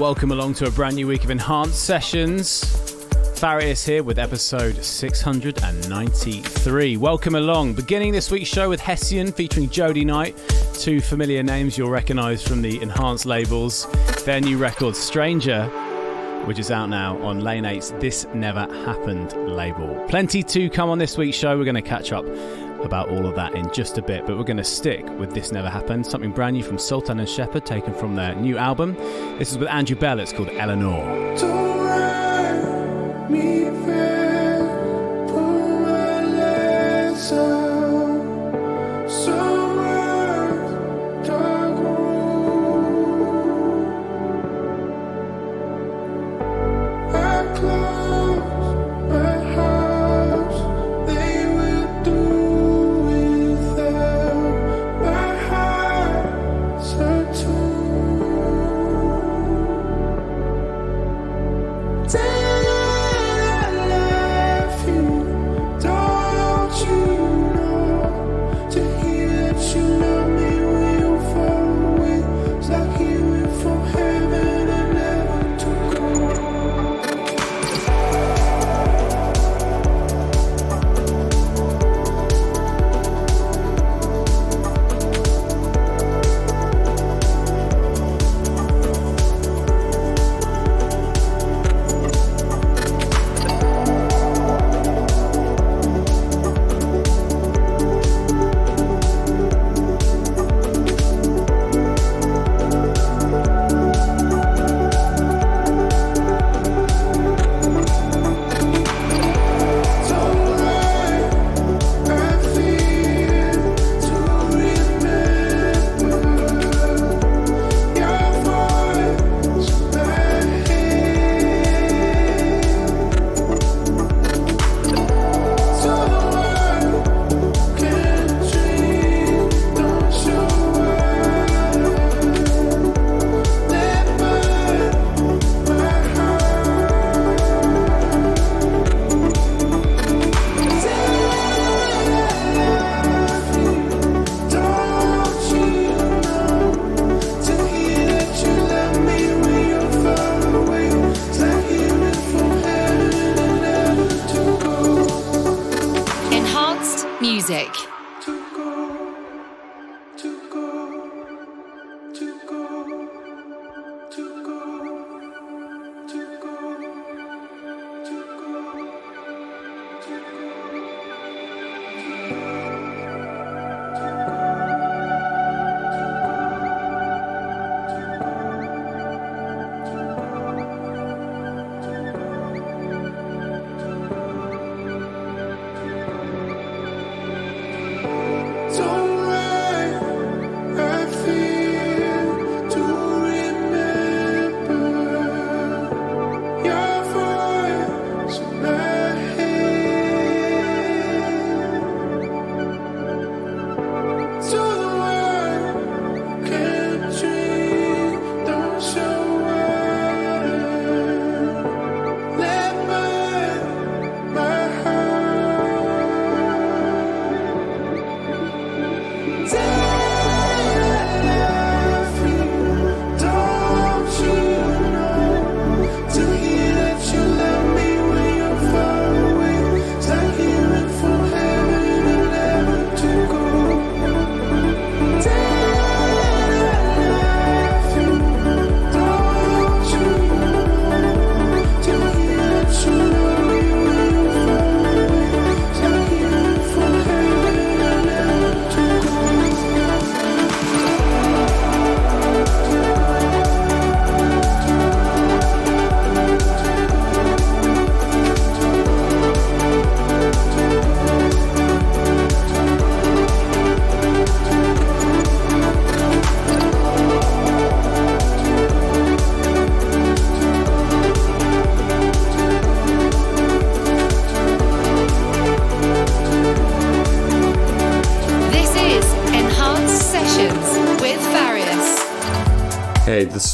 Welcome along to a brand new week of Enhanced Sessions. Farius here with episode 693. Welcome along. Beginning this week's show with Hessian featuring Jody Knight, two familiar names you'll recognize from the Enhanced labels. Their new record, Stranger, which is out now on Lane 8's This Never Happened label. Plenty to come on this week's show. We're going to catch up about all of that in just a bit, but we're going to stick with This Never Happened, something brand new from Sultan and Shepard, taken from their new album. This is with Andrew Bell, it's called Eleanor.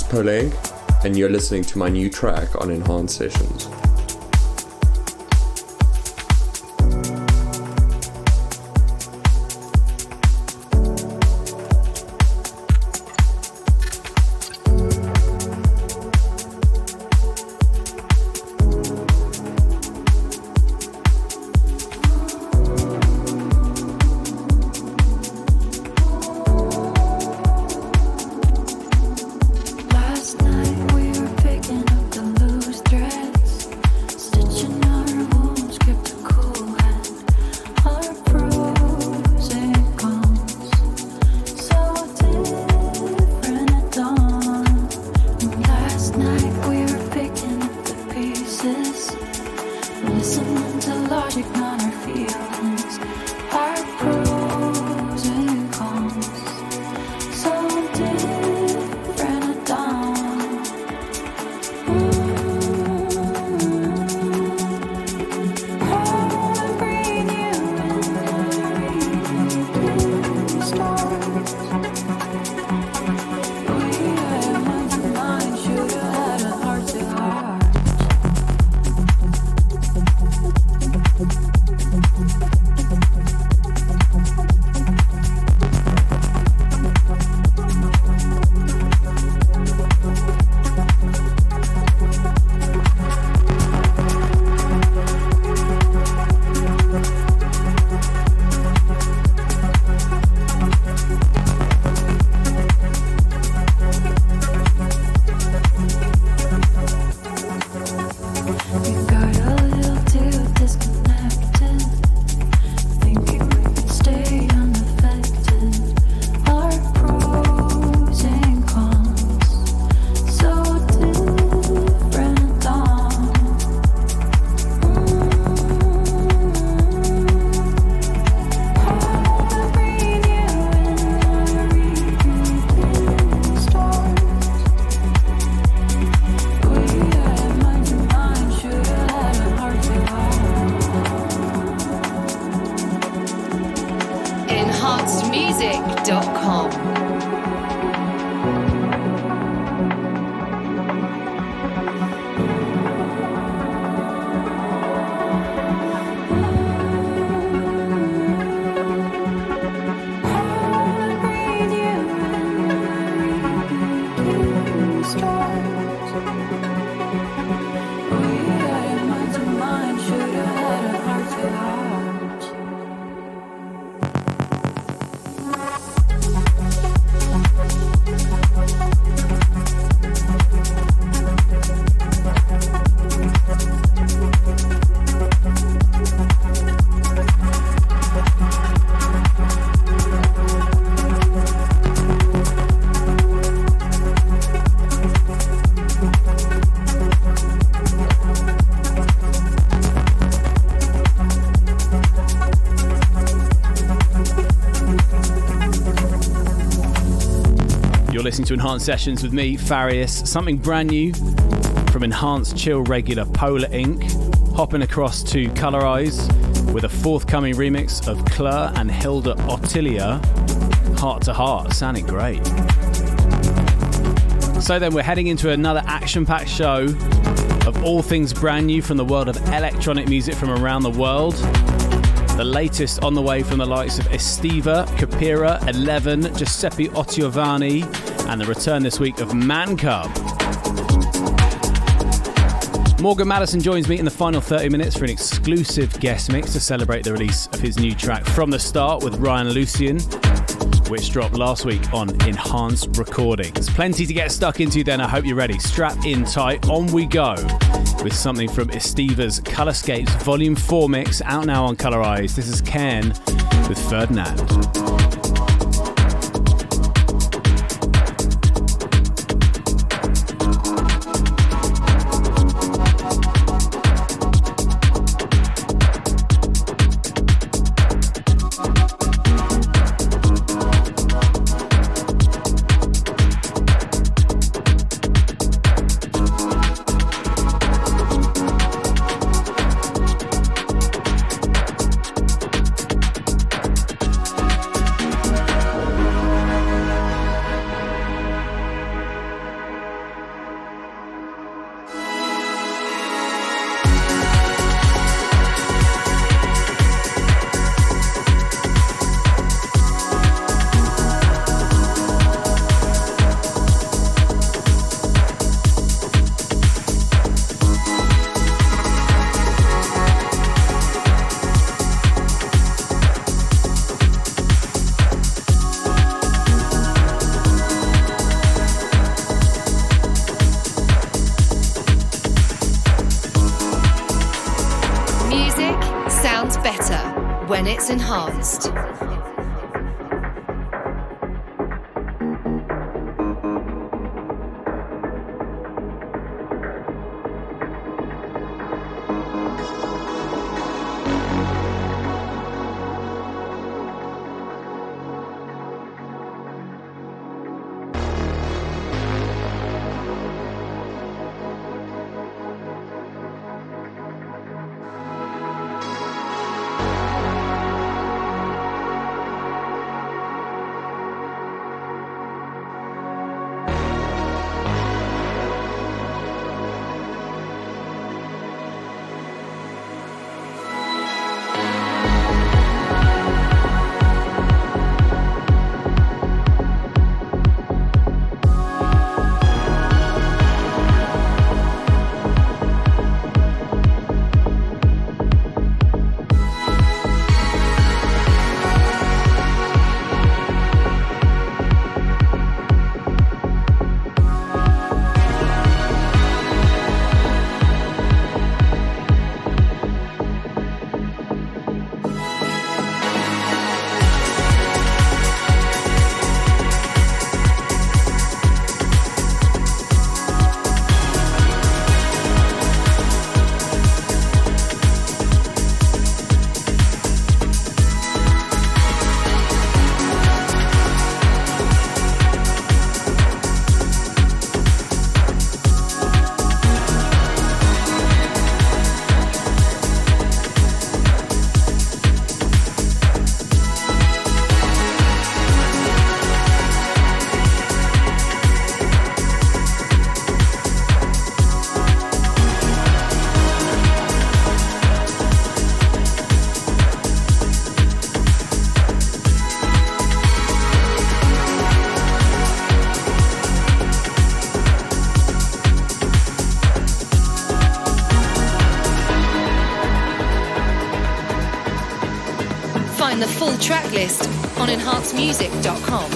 Polar Inc, and you're listening to my new track on Enhanced Sessions. Enhanced Sessions with me, Farius. Something brand new from Enhanced Chill Regular Polar Inc. Hopping across to Colorize with a forthcoming remix of Claire and Hilda Ottilia, Heart to Heart. Sounding great. So then, we're heading into another action packed show of all things brand new from the world of electronic music from around the world. The latest on the way from the likes of Estiva, Capira, Eleven, Giuseppe Ottaviani, and the return this week of Man Cub. Morgan Madison joins me in the final 30 minutes for an exclusive guest mix to celebrate the release of his new track From the Start with Ryan Lucian, which dropped last week on Enhanced Recordings. Plenty to get stuck into then, I hope you're ready. Strap in tight, on we go with something from Estiva's Colorscapes Volume 4 mix out now on Colorize. This is Ken with Ferdinand. music.com.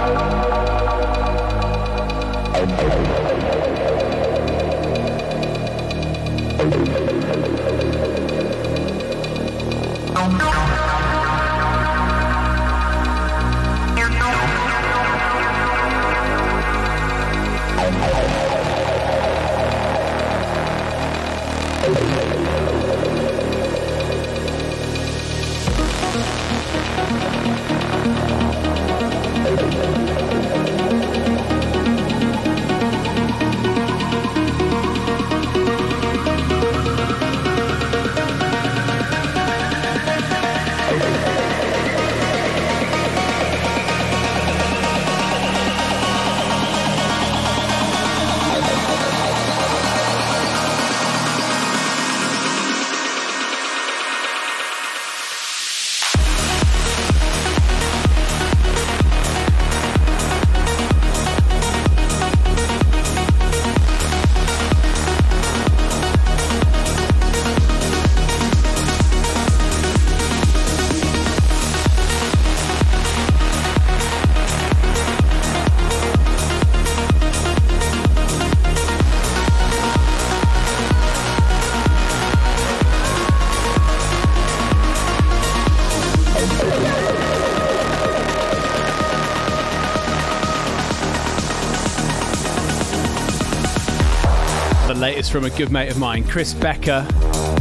Latest from a good mate of mine, Chris Becker.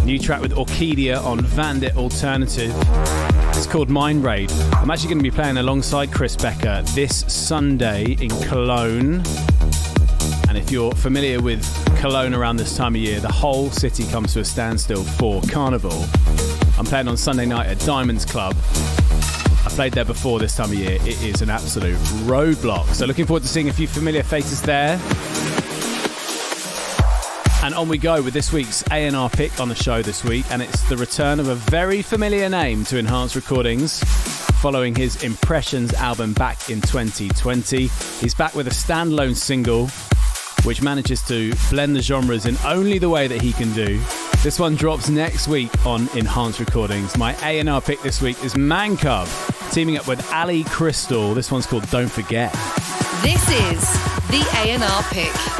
New track with Orchidia on Vandit Alternative. It's called Mind Raid. I'm actually going to be playing alongside Chris Becker this Sunday in Cologne. And if you're familiar with Cologne around this time of year, the whole city comes to a standstill for Carnival. I'm playing on Sunday night at Diamonds Club. I played there before this time of year. It is an absolute roadblock. So looking forward to seeing a few familiar faces there. And on we go with this week's A&R pick on the show this week, and it's the return of a very familiar name to Enhanced Recordings. Following his Impressions album back in 2020, he's back with a standalone single which manages to blend the genres in only the way that he can do. This one drops next week on Enhanced Recordings. My A&R pick this week is Mancub, teaming up with Ali Crystal. This one's called Don't Forget. This is the A&R pick.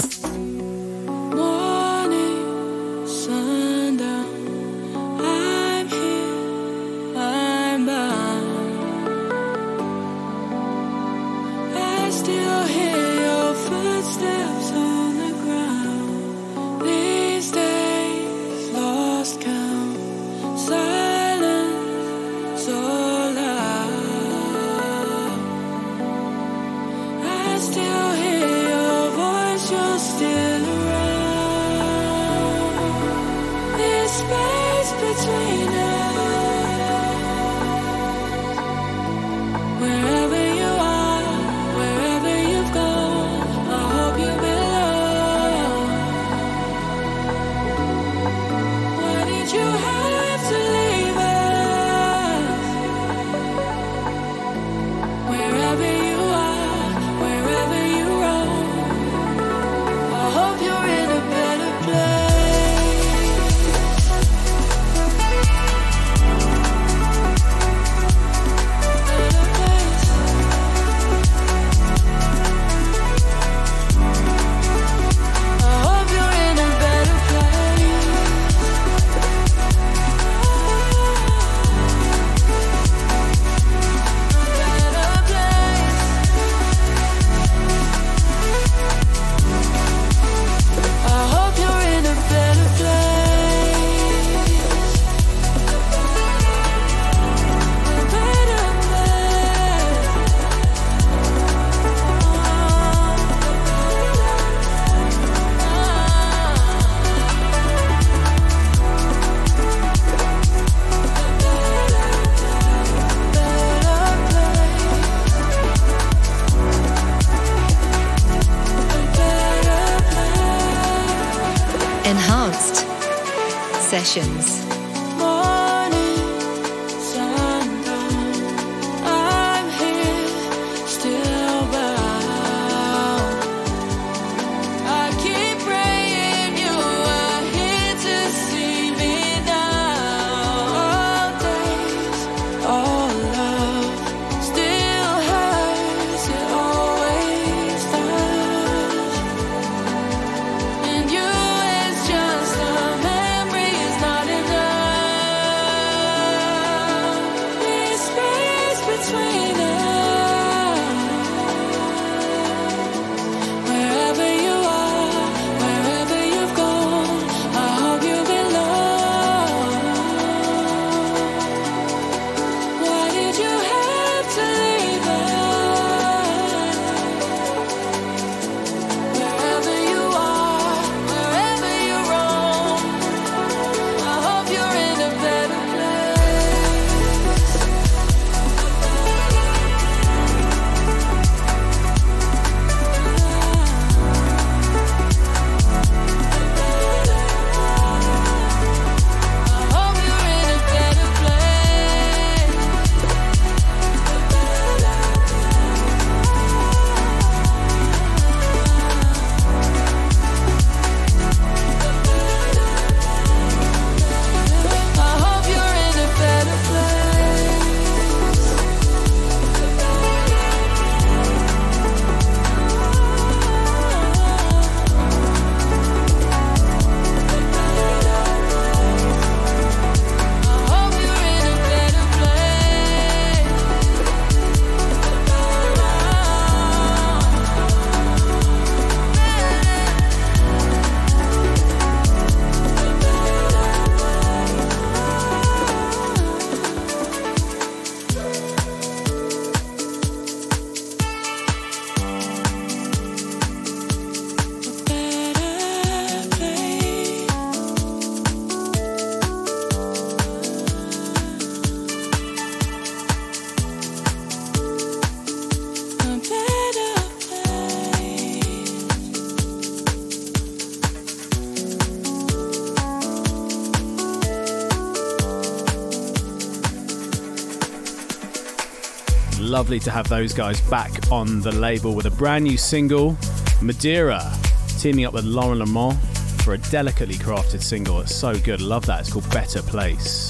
Lovely to have those guys back on the label with a brand new single, Madeira, teaming up with Lauren Lamont for a delicately crafted single. It's so good. Love that. It's called Better Place.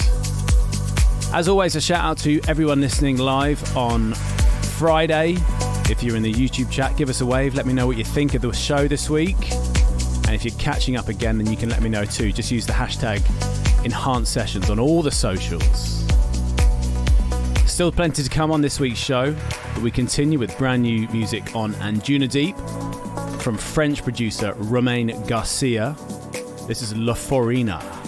As always, a shout out to everyone listening live on Friday. If you're in the YouTube chat, give us a wave. Let me know what you think of the show this week. And if you're catching up again, then you can let me know too. Just use the hashtag Enhanced Sessions on all the socials. Still plenty to come on this week's show, but we continue with brand new music on Anjunadeep from French producer Romain Garcia. This is La Forina.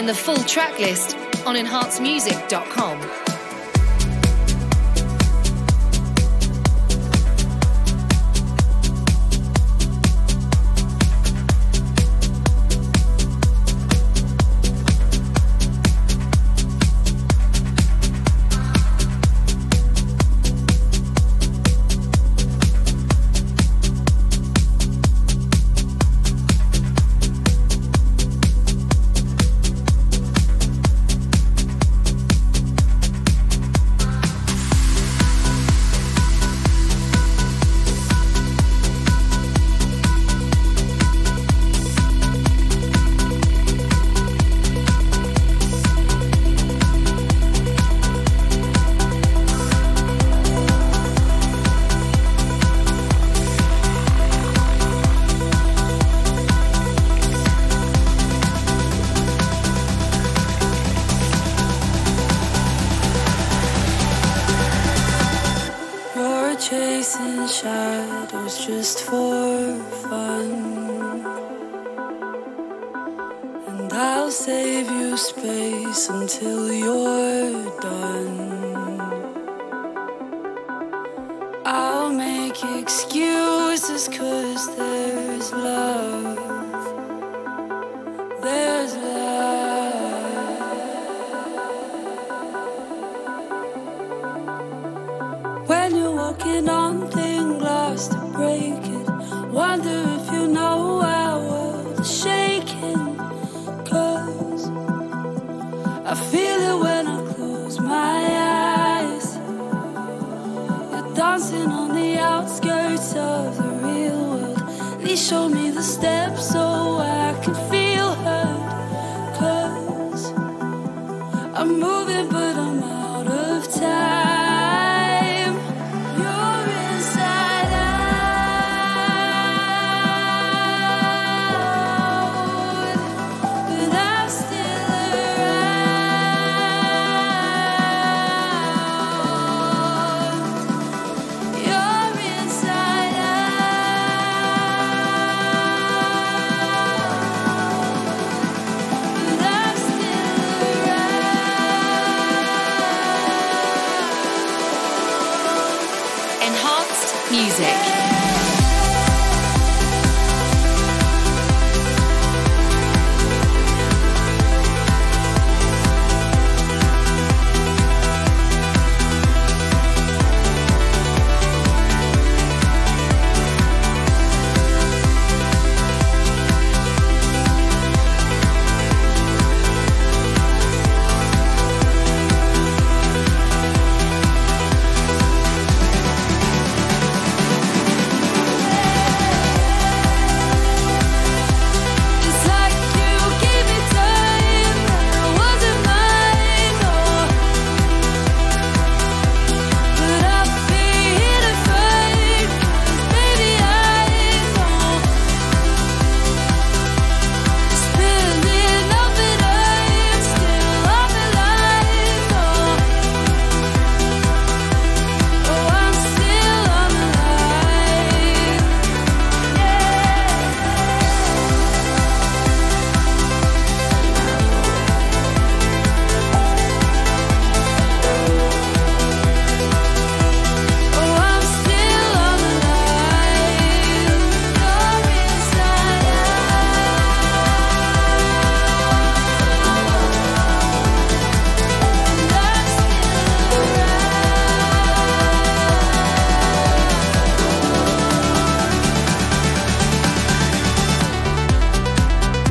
Find the full track list on enhancedmusic.com.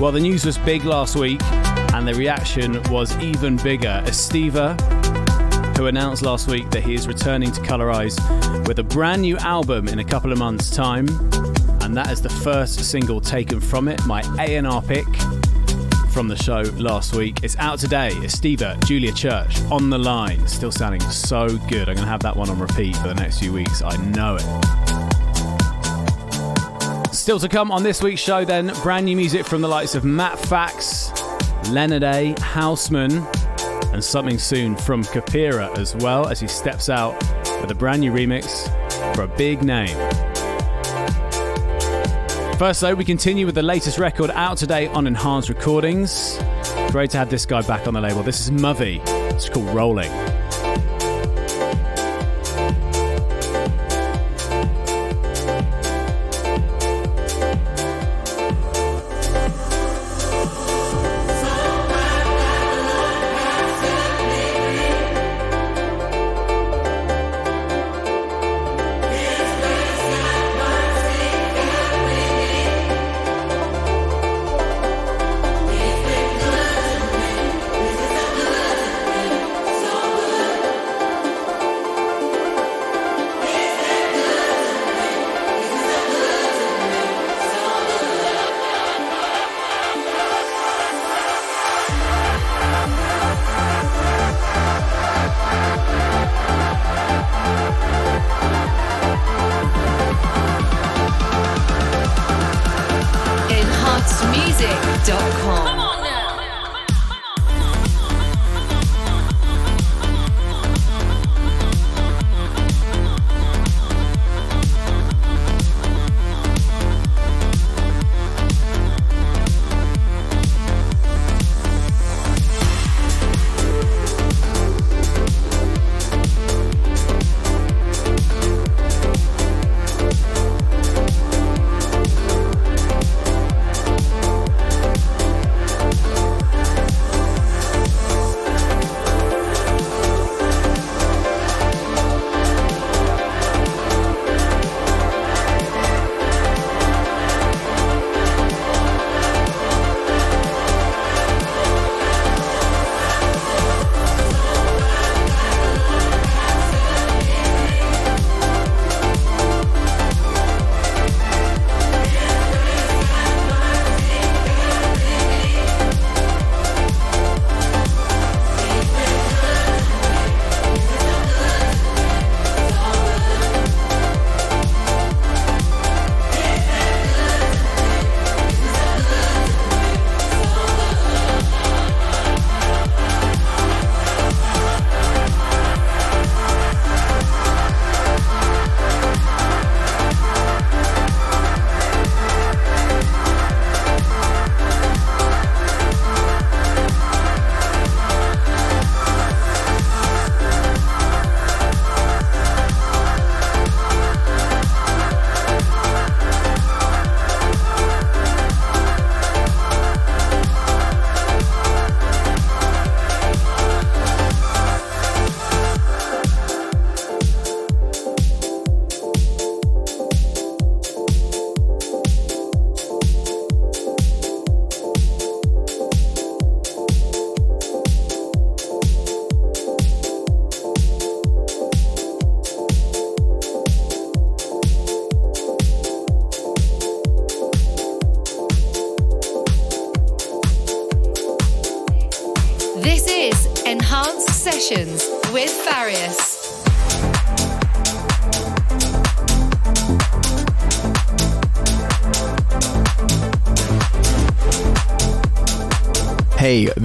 Well, the news was big last week, and the reaction was even bigger. Estiva, who announced last week that he is returning to Colorize with a brand new album in a couple of months' time, and that is the first single taken from it, my A&R pick from the show last week. It's out today. Estiva, Julia Church, on the line. Still sounding so good. I'm going to have that one on repeat for the next few weeks. I know it. Still to come on this week's show, then, brand new music from the likes of Matt Fax, Leonard A., Houseman, and something soon from Kapira as well as he steps out with a brand new remix for a big name. First, though, we continue with the latest record out today on Enhanced Recordings. Great to have this guy back on the label. This is Movey. It's called Rolling.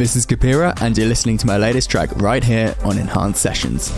This is Kapira, and you're listening to my latest track right here on Enhanced Sessions.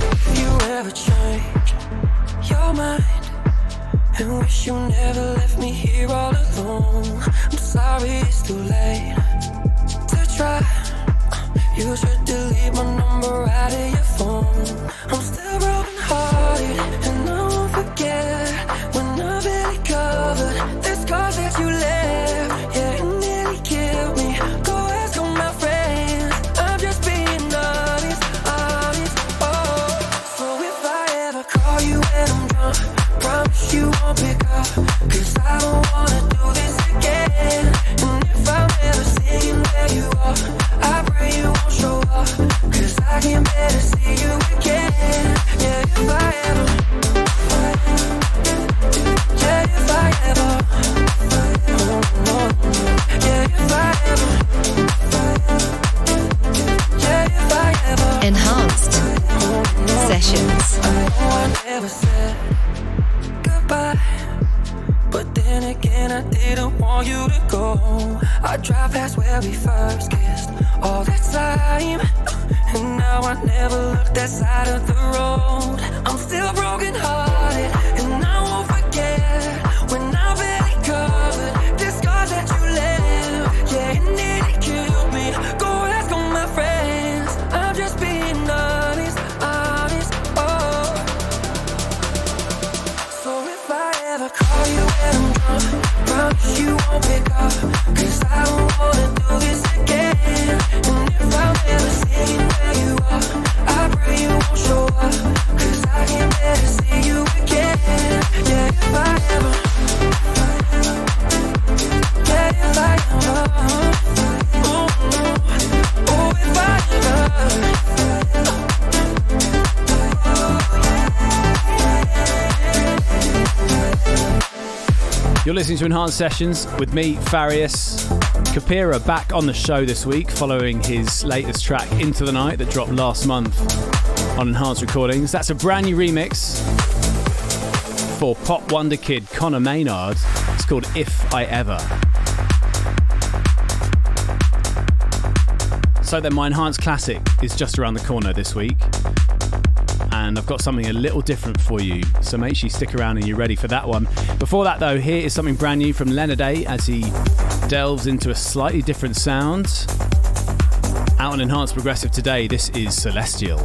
listening to Enhanced Sessions with me, Farius. Kapira back on the show this week following his latest track, Into the Night, that dropped last month on Enhanced Recordings. That's a brand new remix for pop wonder kid Conor Maynard. It's called If I Ever. So then, my Enhanced Classic is just around the corner this week. I've got something a little different for you, so make sure you stick around and you're ready for that one. Before that, though, here is something brand new from Leonard A as he delves into a slightly different sound. Out on Enhanced Progressive today, this is Celestial.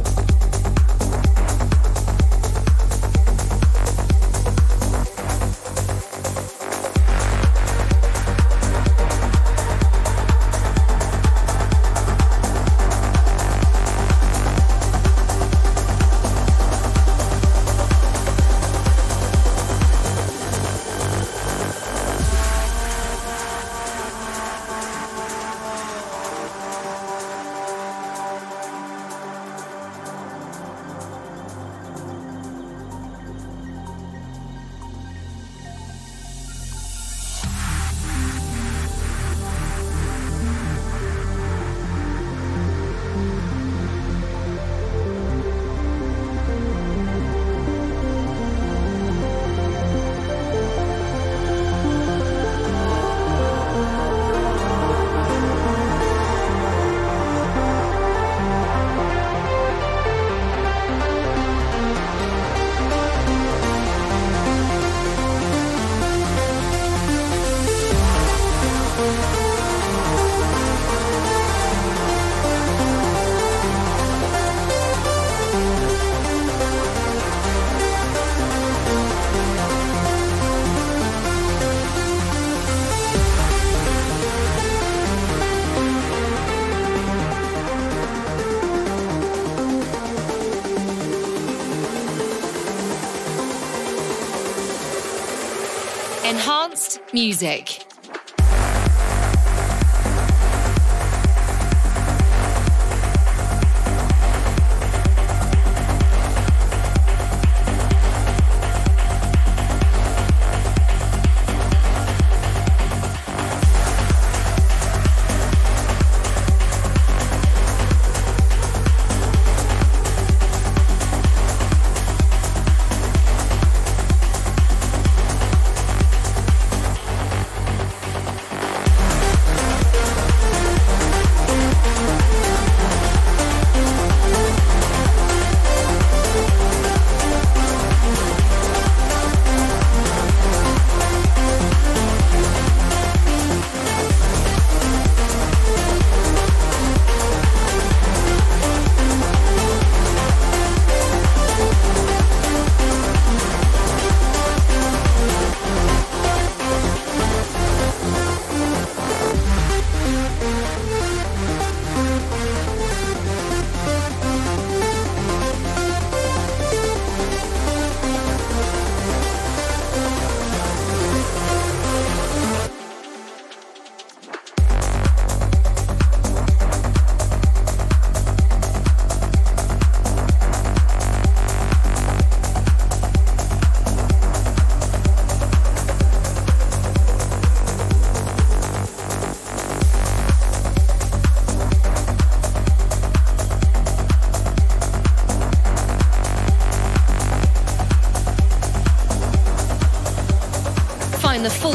music.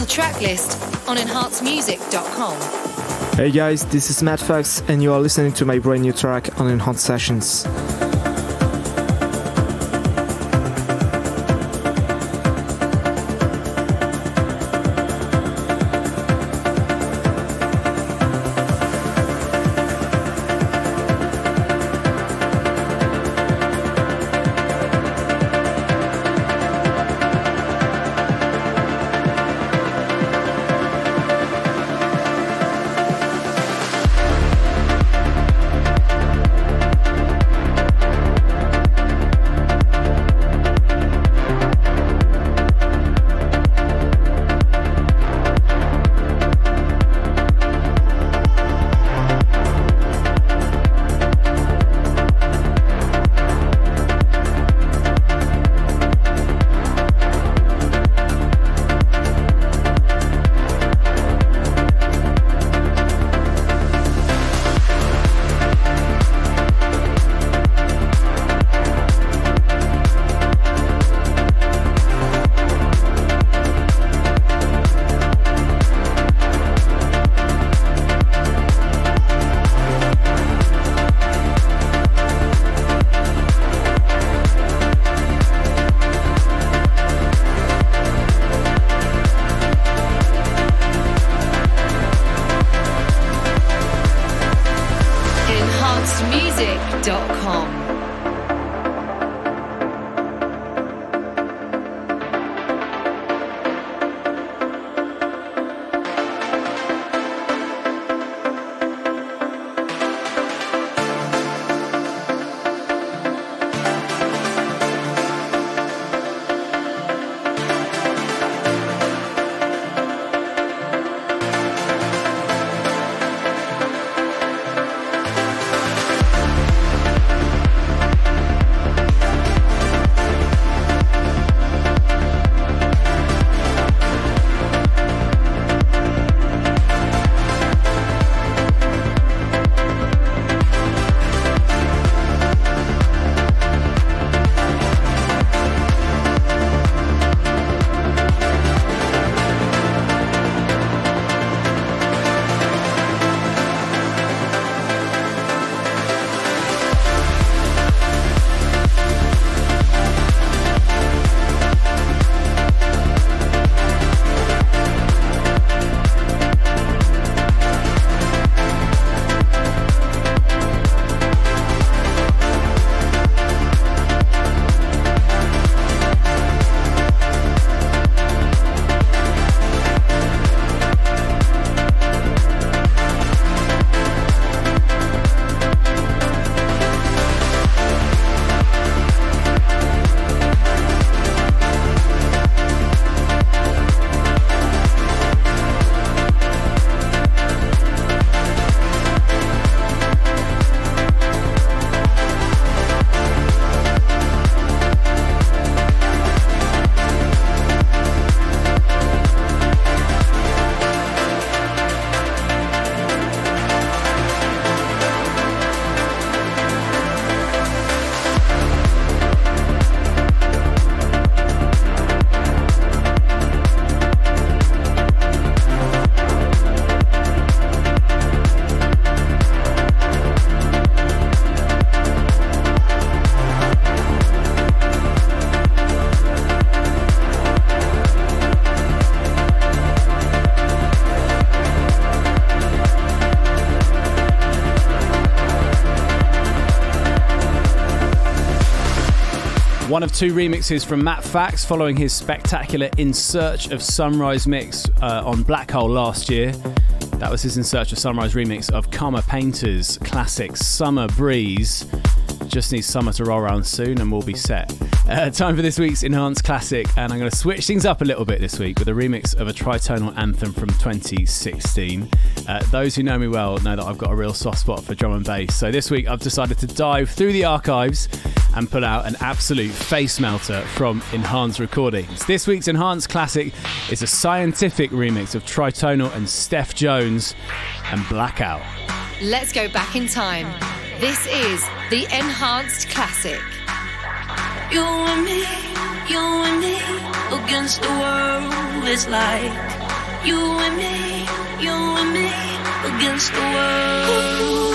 Track list on enhancemusic.com. Hey guys, this is Matt Fax, and you are listening to my brand new track on Enhanced Sessions. One of two remixes from Matt Fax following his spectacular In Search of Sunrise mix uh, on Black Hole last year. That was his In Search of Sunrise remix of Karma Painters' classic Summer Breeze. Just needs summer to roll around soon and we'll be set. Uh, time for this week's Enhanced Classic, and I'm going to switch things up a little bit this week with a remix of a Tritonal anthem from 2016. Uh, those who know me well know that I've got a real soft spot for drum and bass, so this week I've decided to dive through the archives and pull out an absolute face melter from Enhanced Recordings. This week's Enhanced Classic is a scientific remix of Tritonal and Steph Jones and Blackout. Let's go back in time. This is the Enhanced Classic. You and me, you and me, against the world It's like you and me, you and me against the world.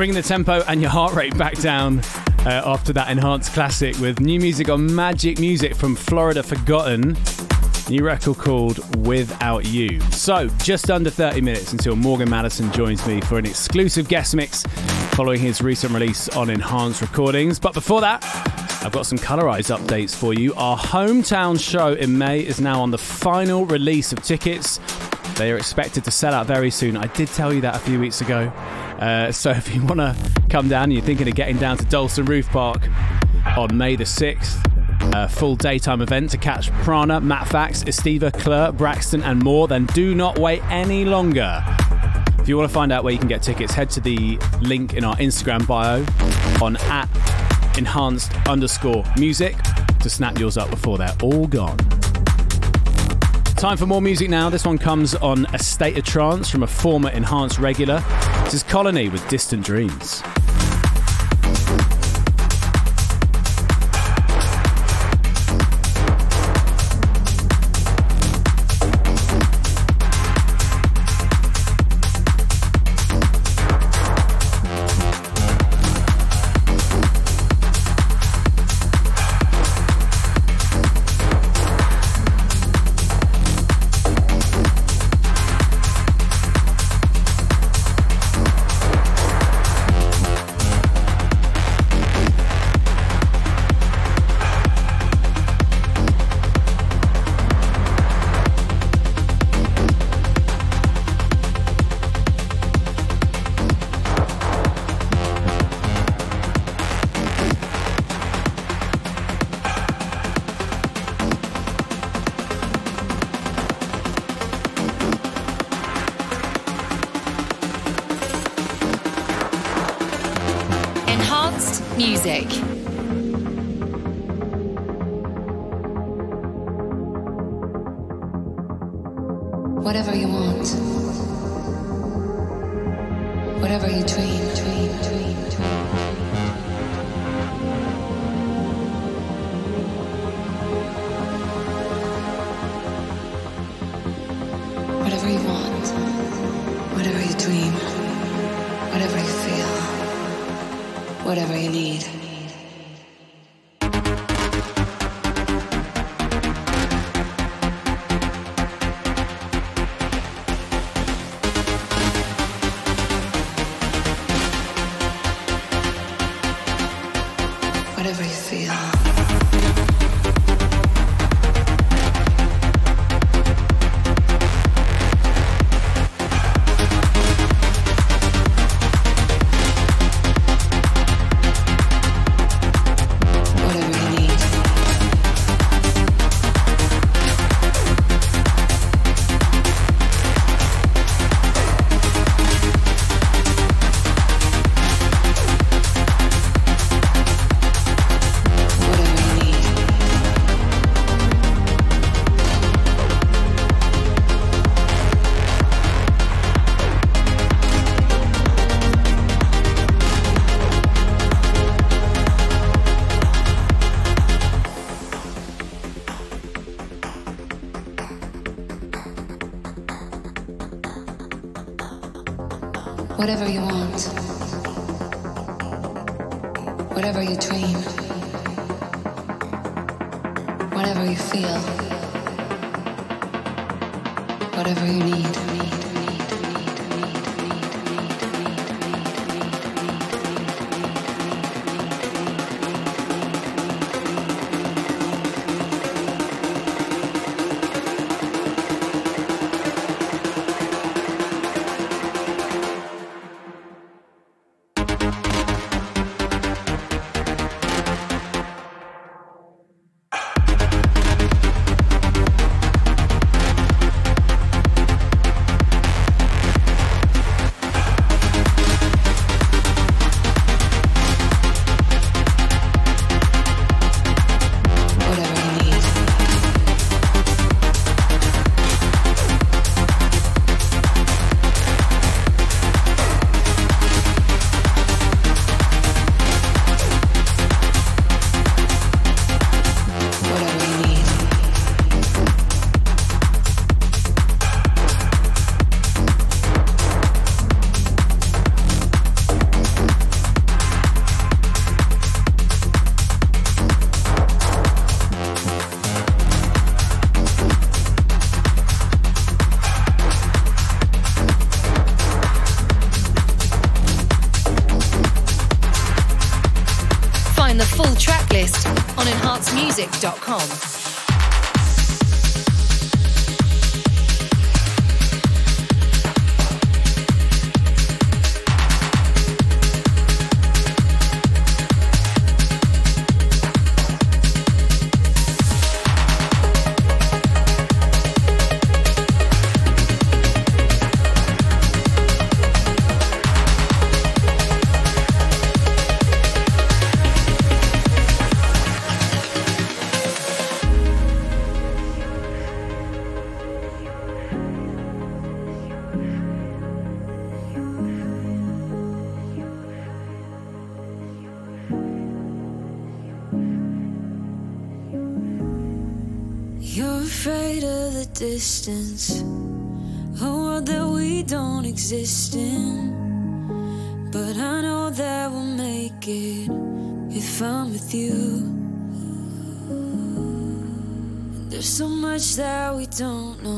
Bringing the tempo and your heart rate back down uh, after that enhanced classic with new music on Magic Music from Florida Forgotten. New record called Without You. So, just under 30 minutes until Morgan Madison joins me for an exclusive guest mix following his recent release on Enhanced Recordings. But before that, I've got some Colorized updates for you. Our hometown show in May is now on the final release of tickets. They are expected to sell out very soon. I did tell you that a few weeks ago. Uh, so if you want to come down and you're thinking of getting down to Dalston Roof Park on May the 6th, a full daytime event to catch Prana, Matt Fax, Estiva, Claire, Braxton, and more, then do not wait any longer. If you want to find out where you can get tickets, head to the link in our Instagram bio on at enhanced underscore music to snap yours up before they're all gone. Time for more music now. This one comes on A State of Trance from a former Enhanced regular. This is Colony with Distant Dreams.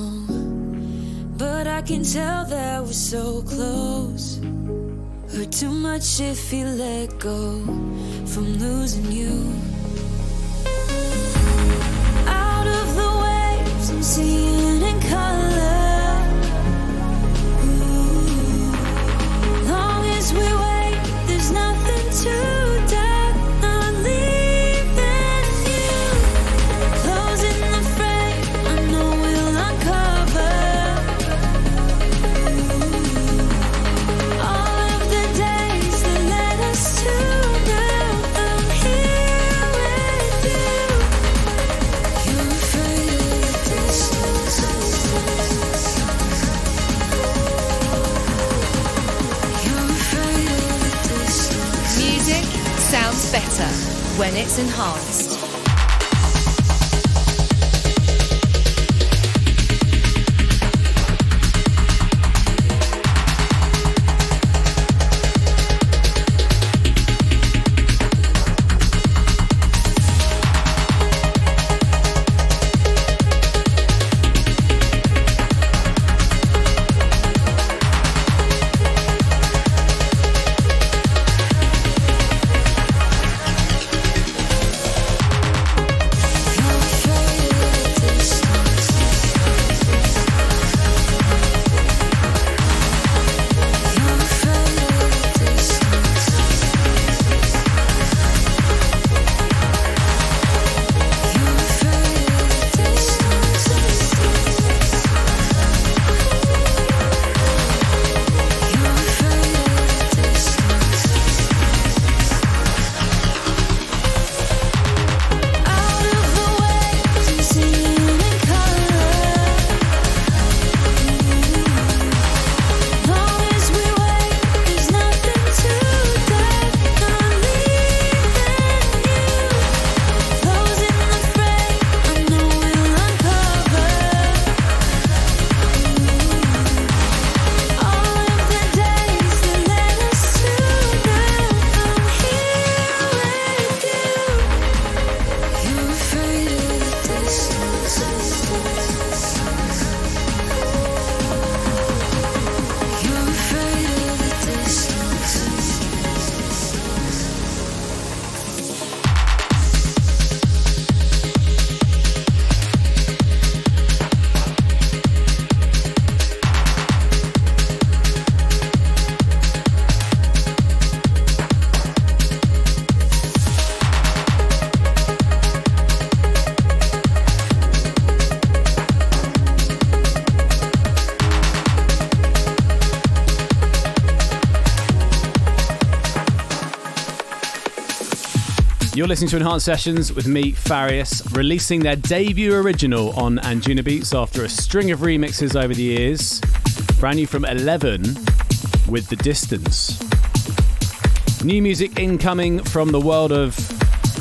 Don't but I can tell that we're so close. Hurt too much if you let go from losing you. Out of the waves, I'm seeing in color when it's in enhanced. You're listening to Enhanced Sessions with me, Farius, releasing their debut original on Anjunabeats after a string of remixes over the years. Brand new from 11 with The Distance. New music incoming from the world of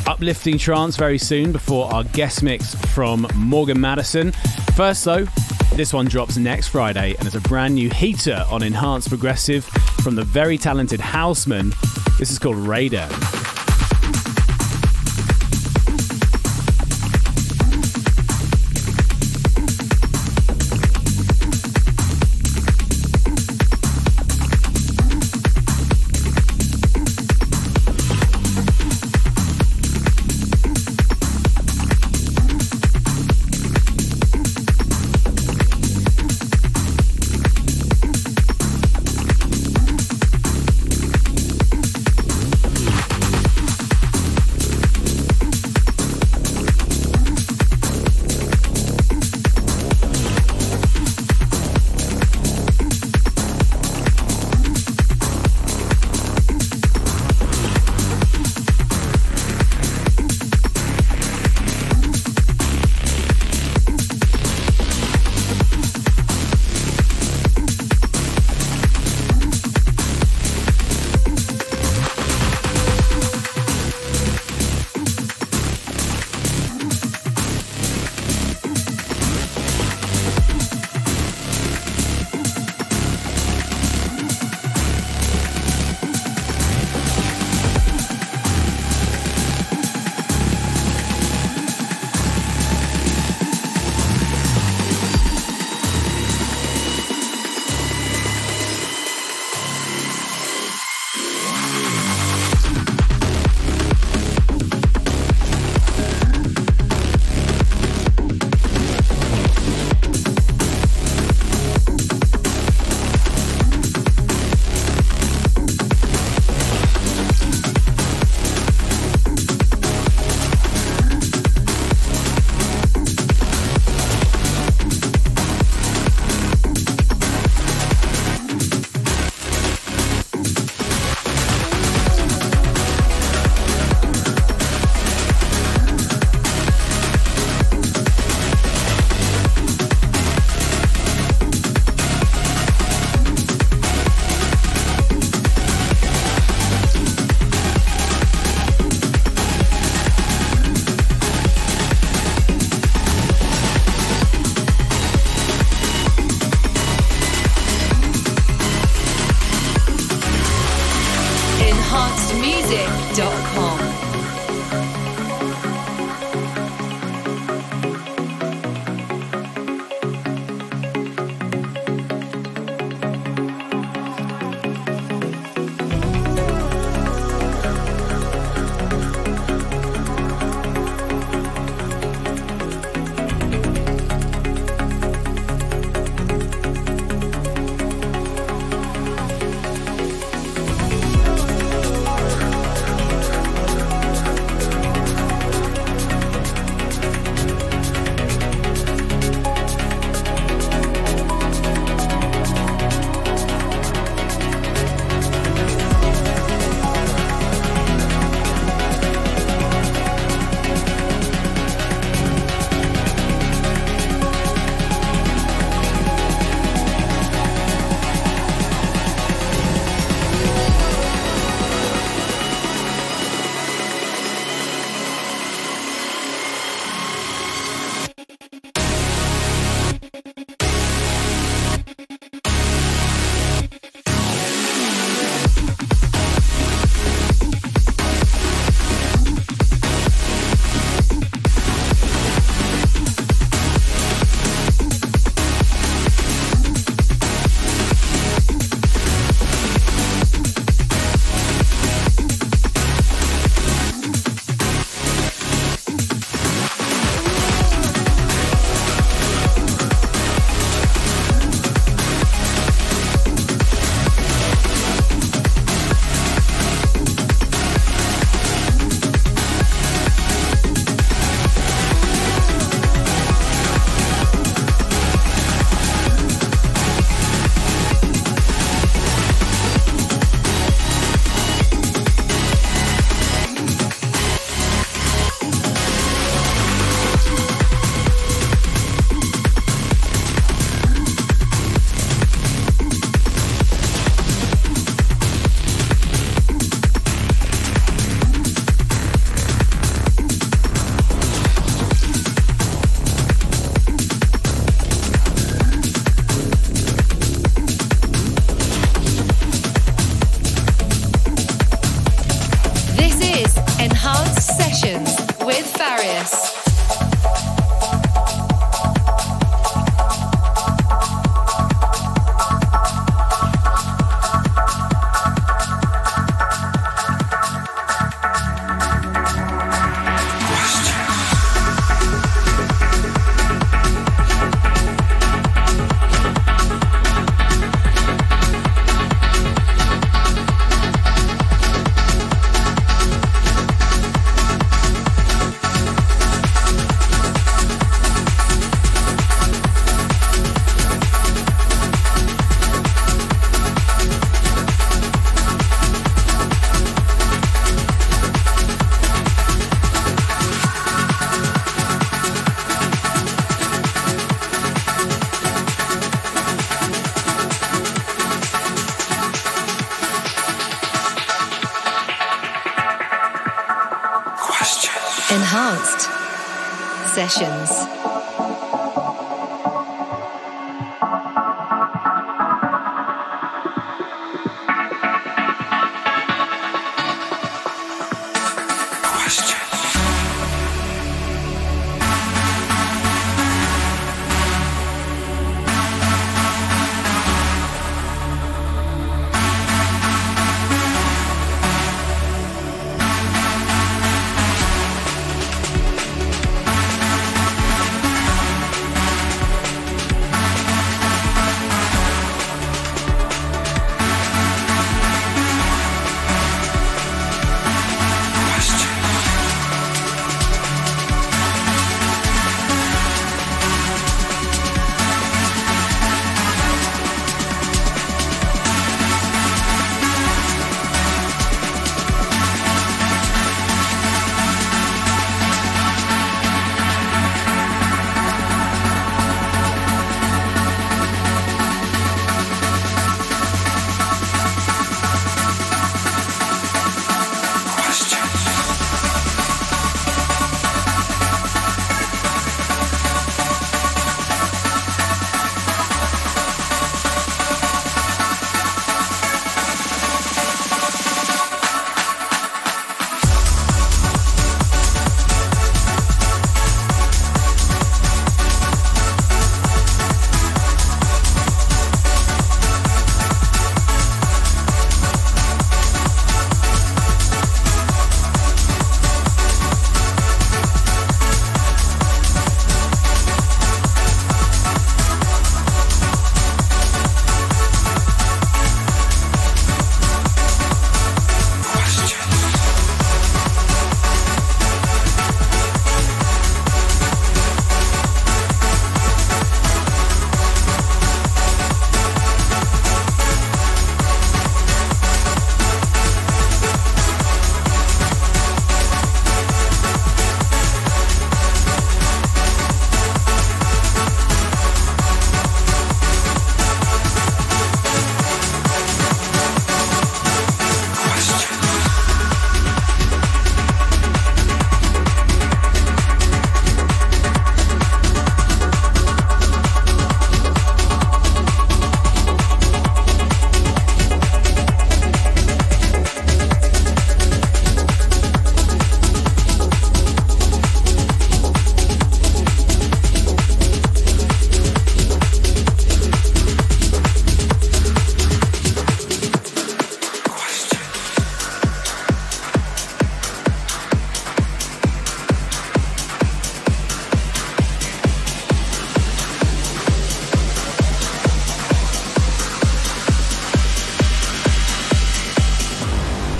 uplifting trance very soon before our guest mix from Morgan Madison. First, though, this one drops next Friday and is a brand new heater on Enhanced Progressive from the very talented Houseman. This is called Radar.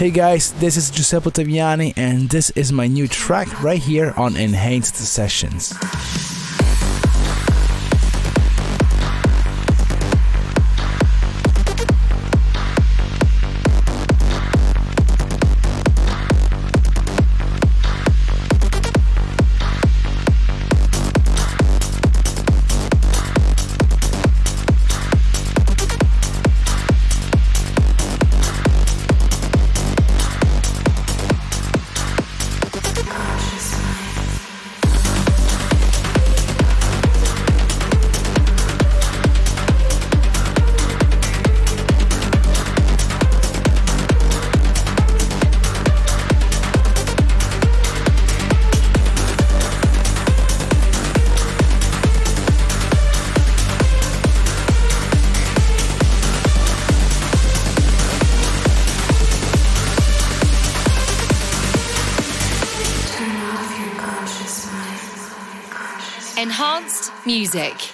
Hey guys, this is Giuseppe Taviani, and this is my new track right here on Enhanced Sessions. Music.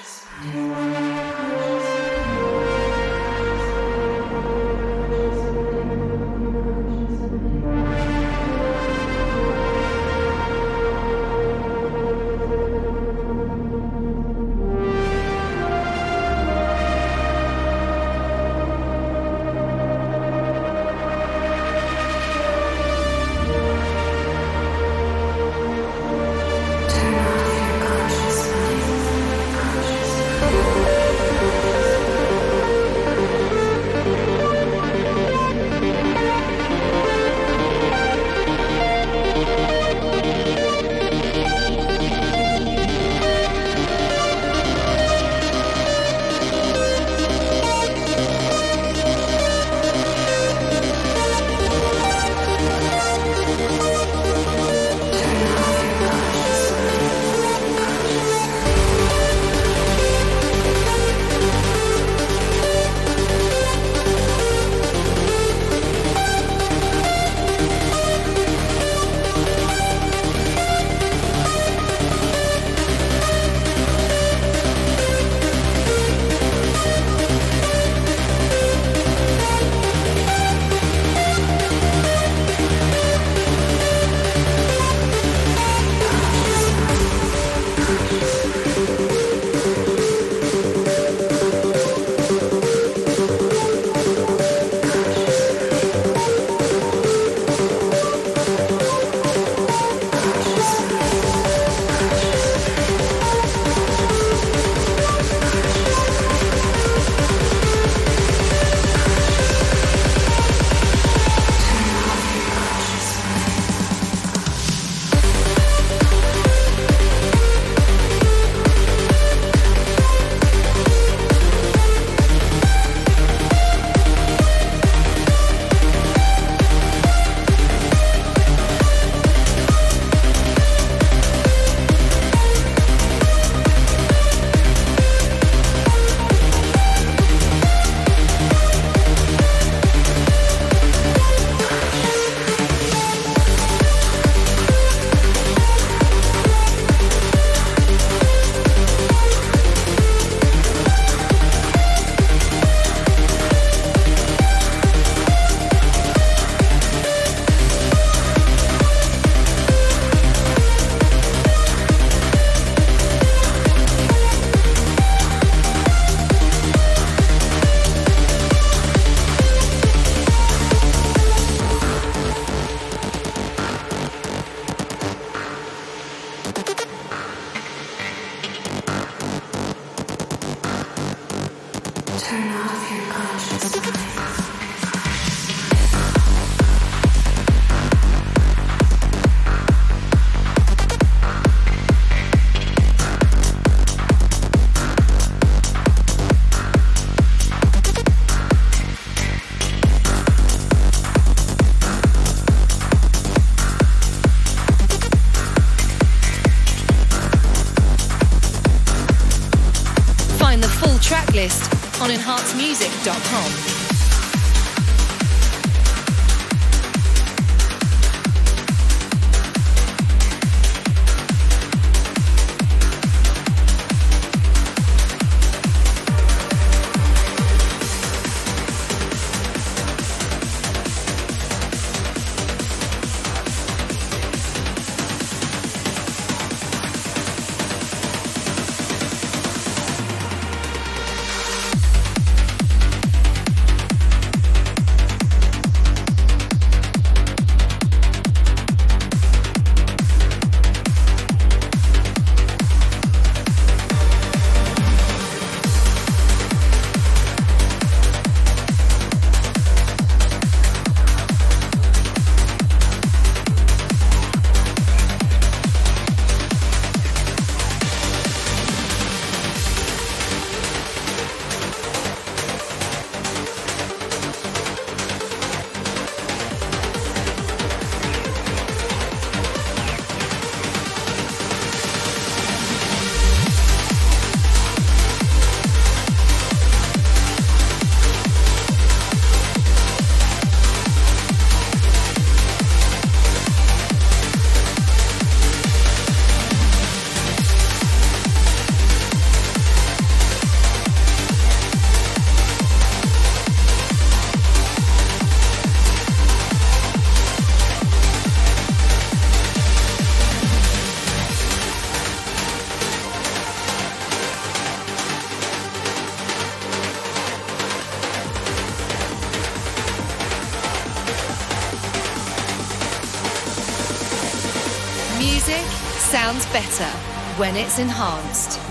When it's enhanced.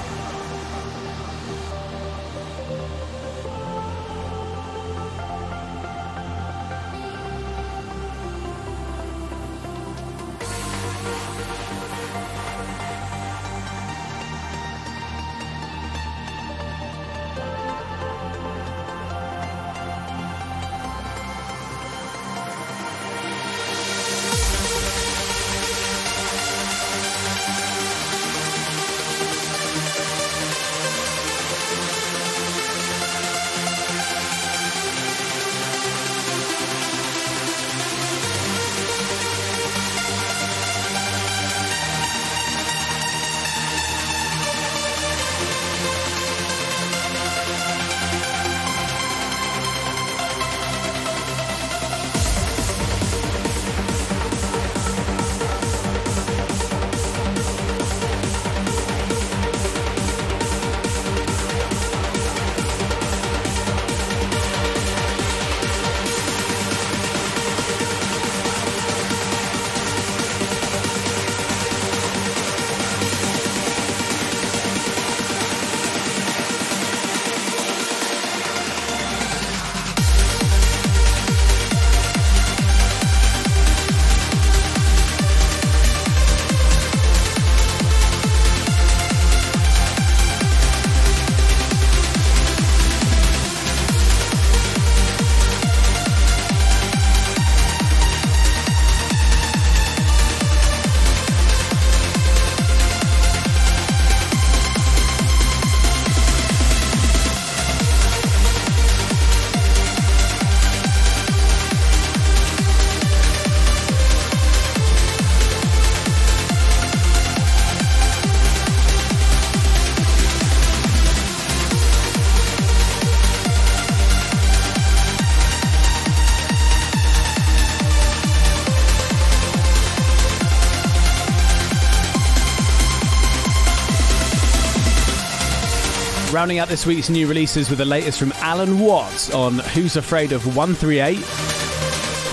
Rounding out this week's new releases with the latest from Allen Watts on Who's Afraid of 138.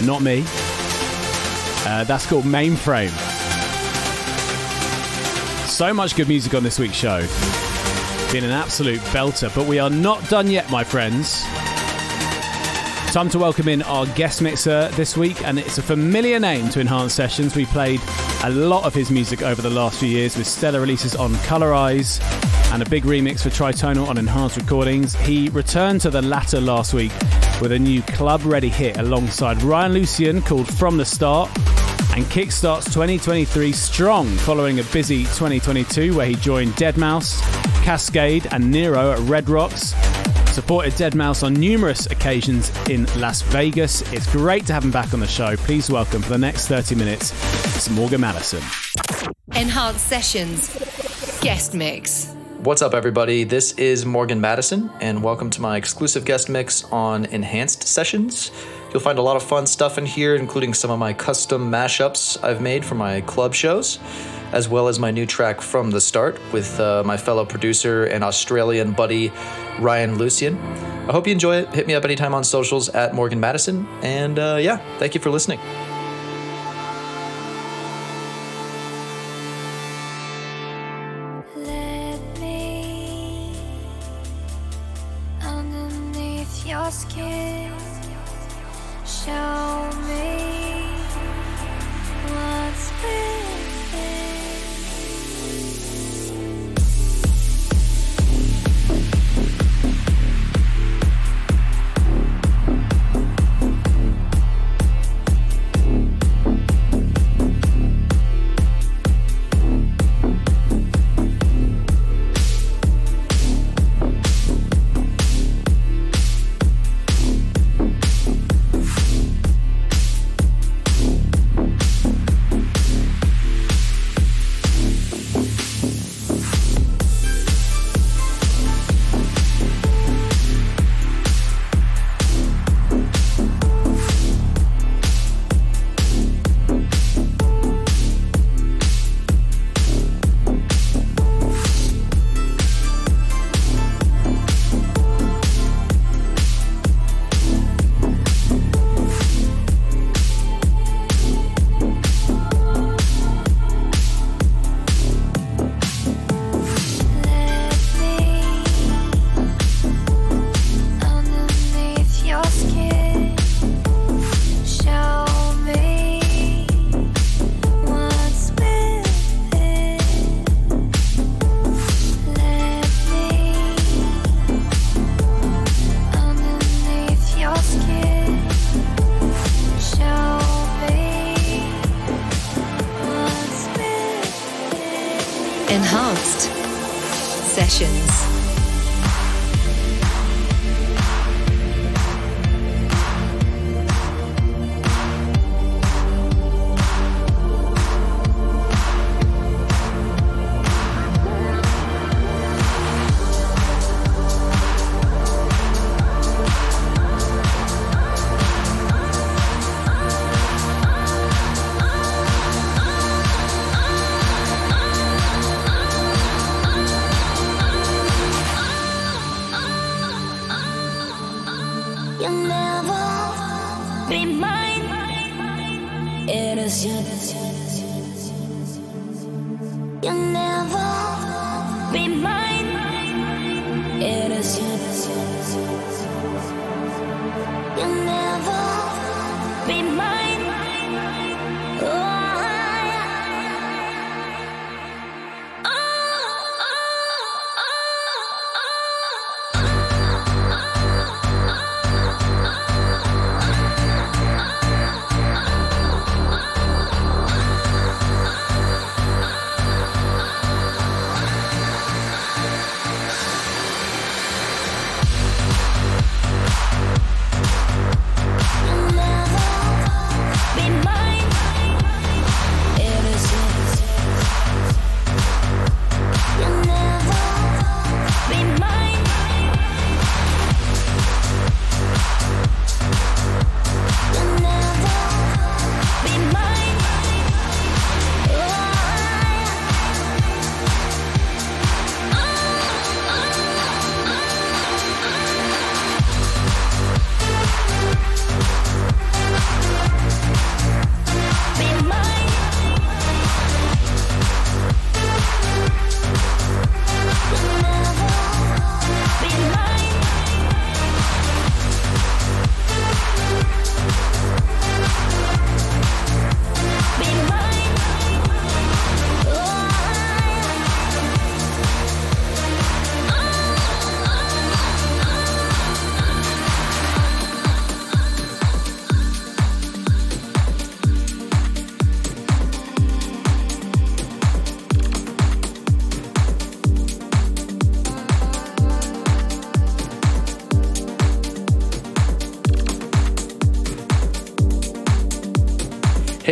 Not me. Uh, that's called Mainframe. So much good music on this week's show. Been an absolute belter, but we are not done yet, my friends. Time to welcome in our guest mixer this week, and it's a familiar name to Enhanced Sessions. We played a lot of his music over the last few years with stellar releases on Colorize and a big remix for Tritonal on Enhanced Recordings. He returned to the latter last week with a new club ready hit alongside Ryan Lucian called From the Start and kickstarts 2023 strong following a busy 2022 where he joined Deadmau5, Kaskade, and Nero at Red Rocks. Supported Deadmau5 on numerous occasions in Las Vegas. It's great to have him back on the show. Please welcome for the next 30 minutes, it's Morgan Madison. Enhanced Sessions Guest Mix. What's up, everybody? This is Morgan Madison, and welcome to my exclusive guest mix on Enhanced Sessions. You'll find a lot of fun stuff in here, including some of my custom mashups I've made for my club shows, as well as my new track from the start with uh, my fellow producer and Australian buddy Ryan Lucian. I hope you enjoy it. Hit me up anytime on socials at Morgan Madison, and uh, yeah, thank you for listening.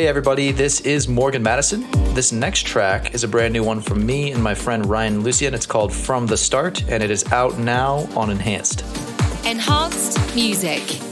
Hey everybody, this is Morgan Madison. This next track is a brand new one from me and my friend Ryan Lucian. It's called From the Start and it is out now on Enhanced. Enhanced Music.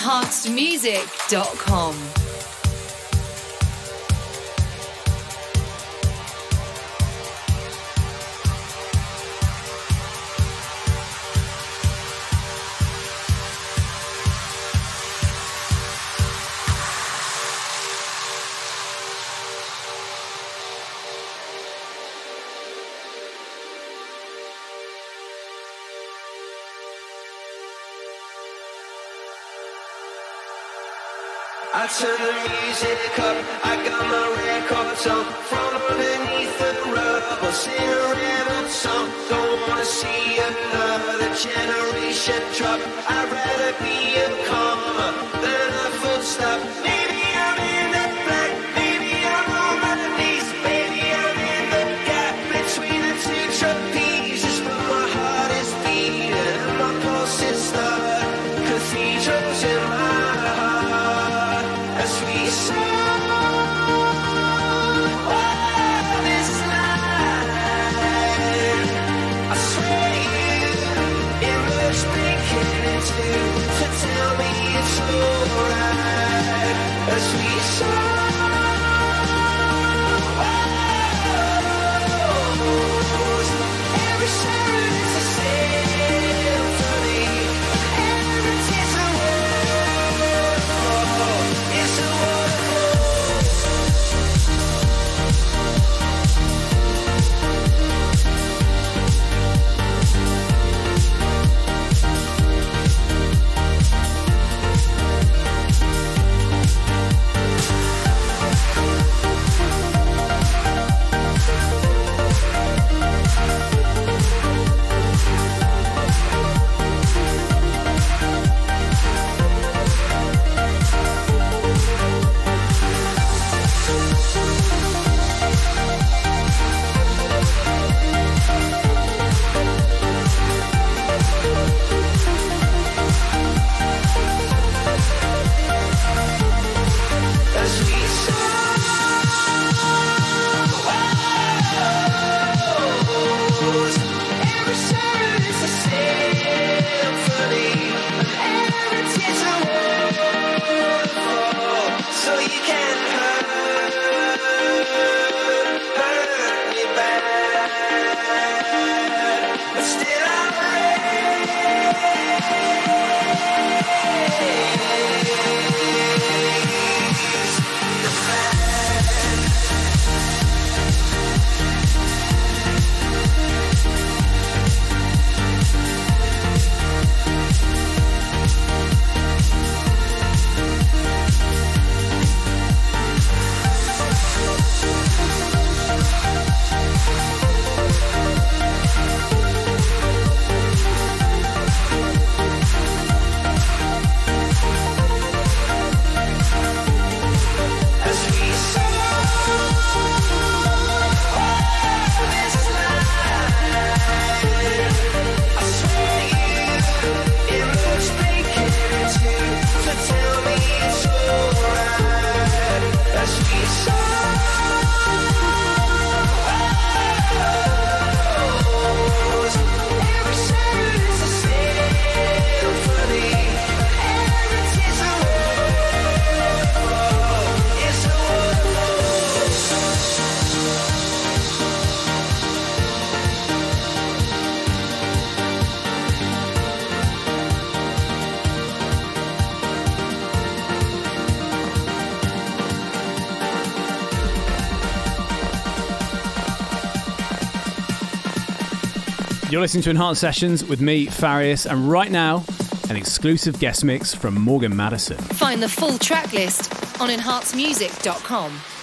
enhancedmusic.com. You're listening to Enhanced Sessions with me, Farius, and right now, an exclusive guest mix from Morgan Madison. Find the full track list on enhancedmusic.com.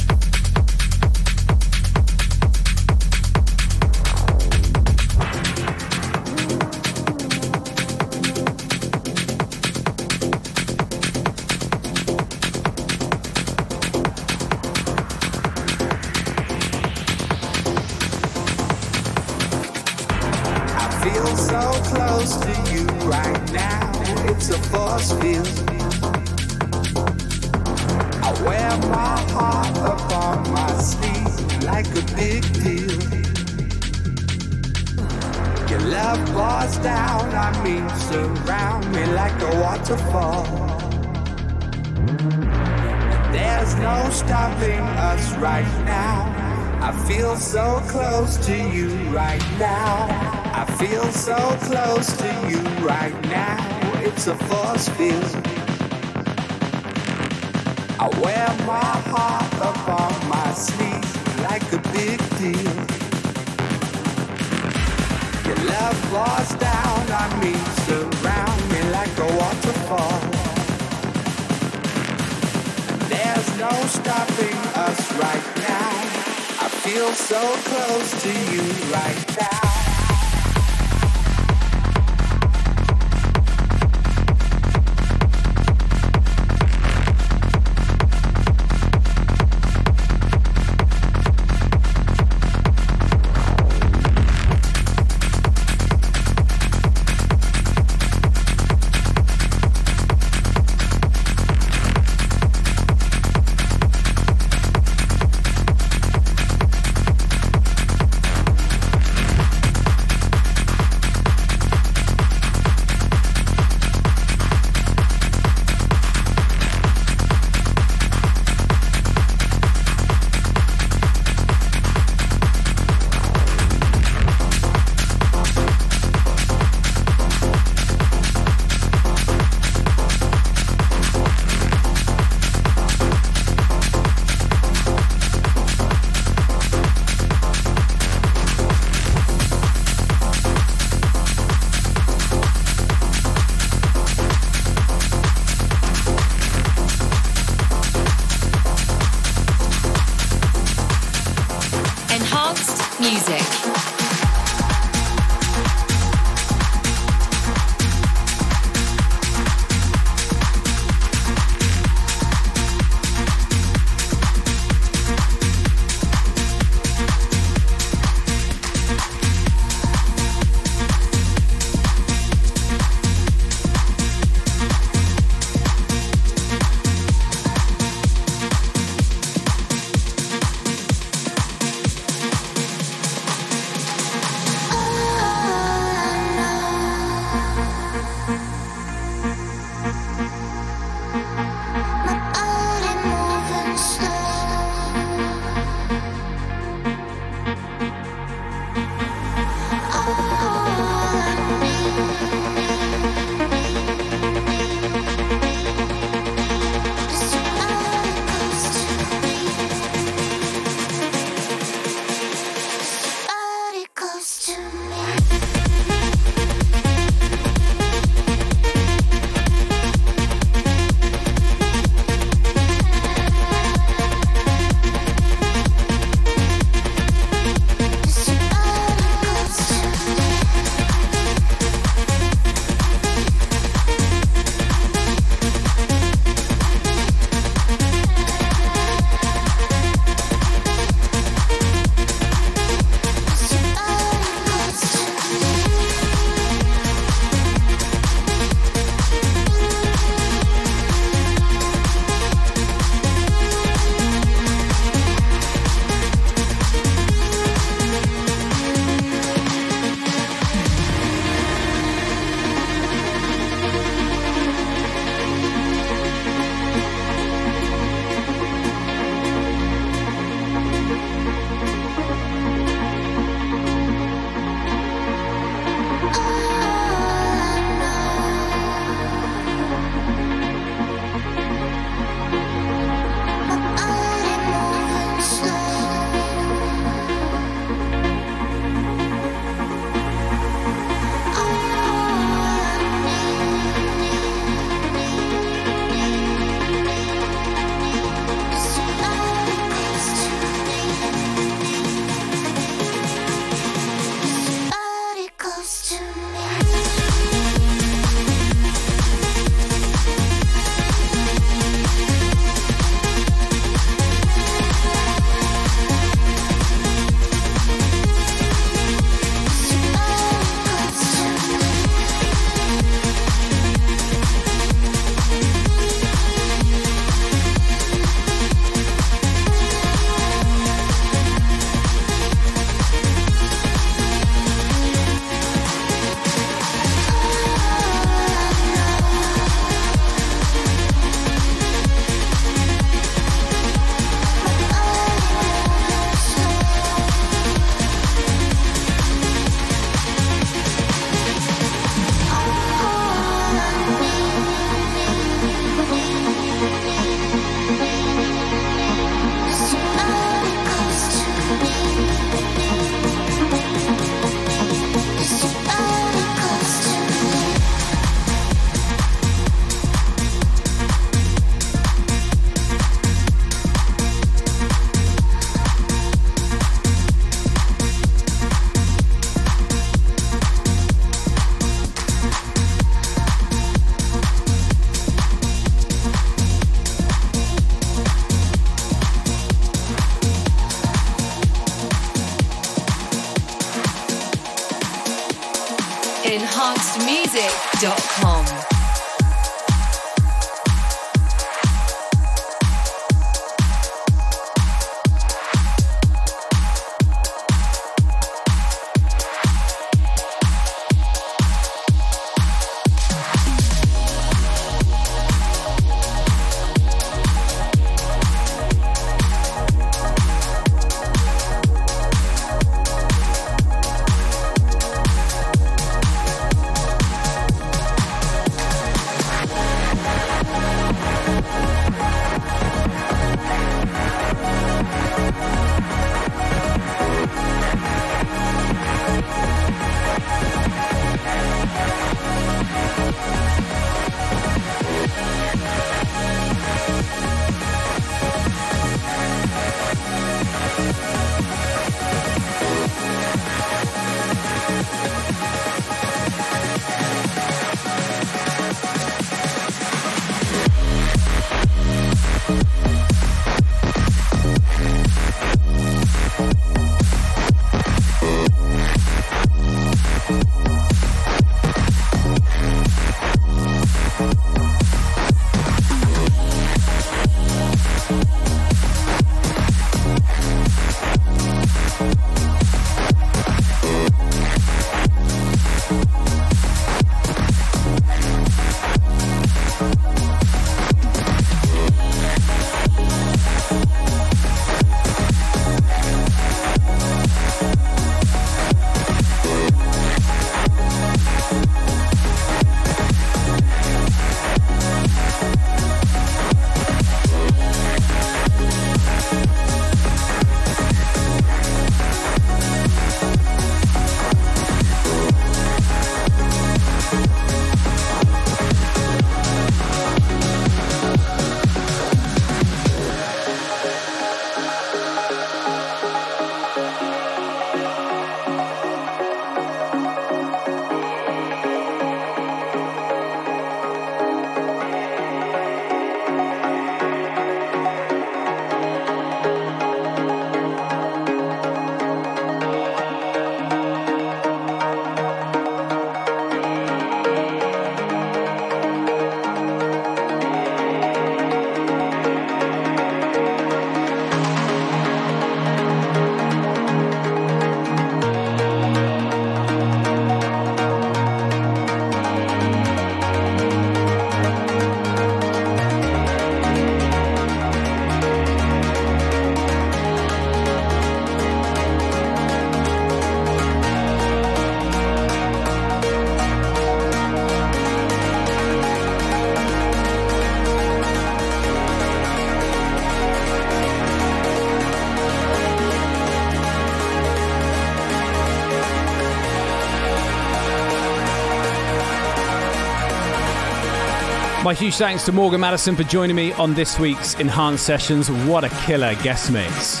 My huge thanks to Morgan Madison for joining me on this week's Enhanced Sessions. What a killer guest mix.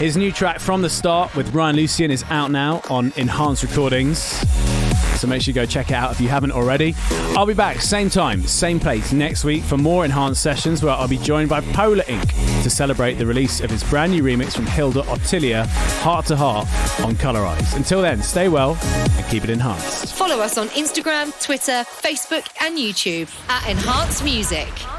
His new track from the start with Ryan Lucian is out now on Enhanced Recordings. So make sure you go check it out if you haven't already. I'll be back same time, same place next week for more Enhanced Sessions where I'll be joined by Polar Inc. to celebrate the release of his brand new remix from Hilda Ottilia, Heart to Heart on Colorize. Until then, stay well and keep it enhanced. Follow us on Instagram, Twitter, Facebook, and YouTube at Enhanced Music.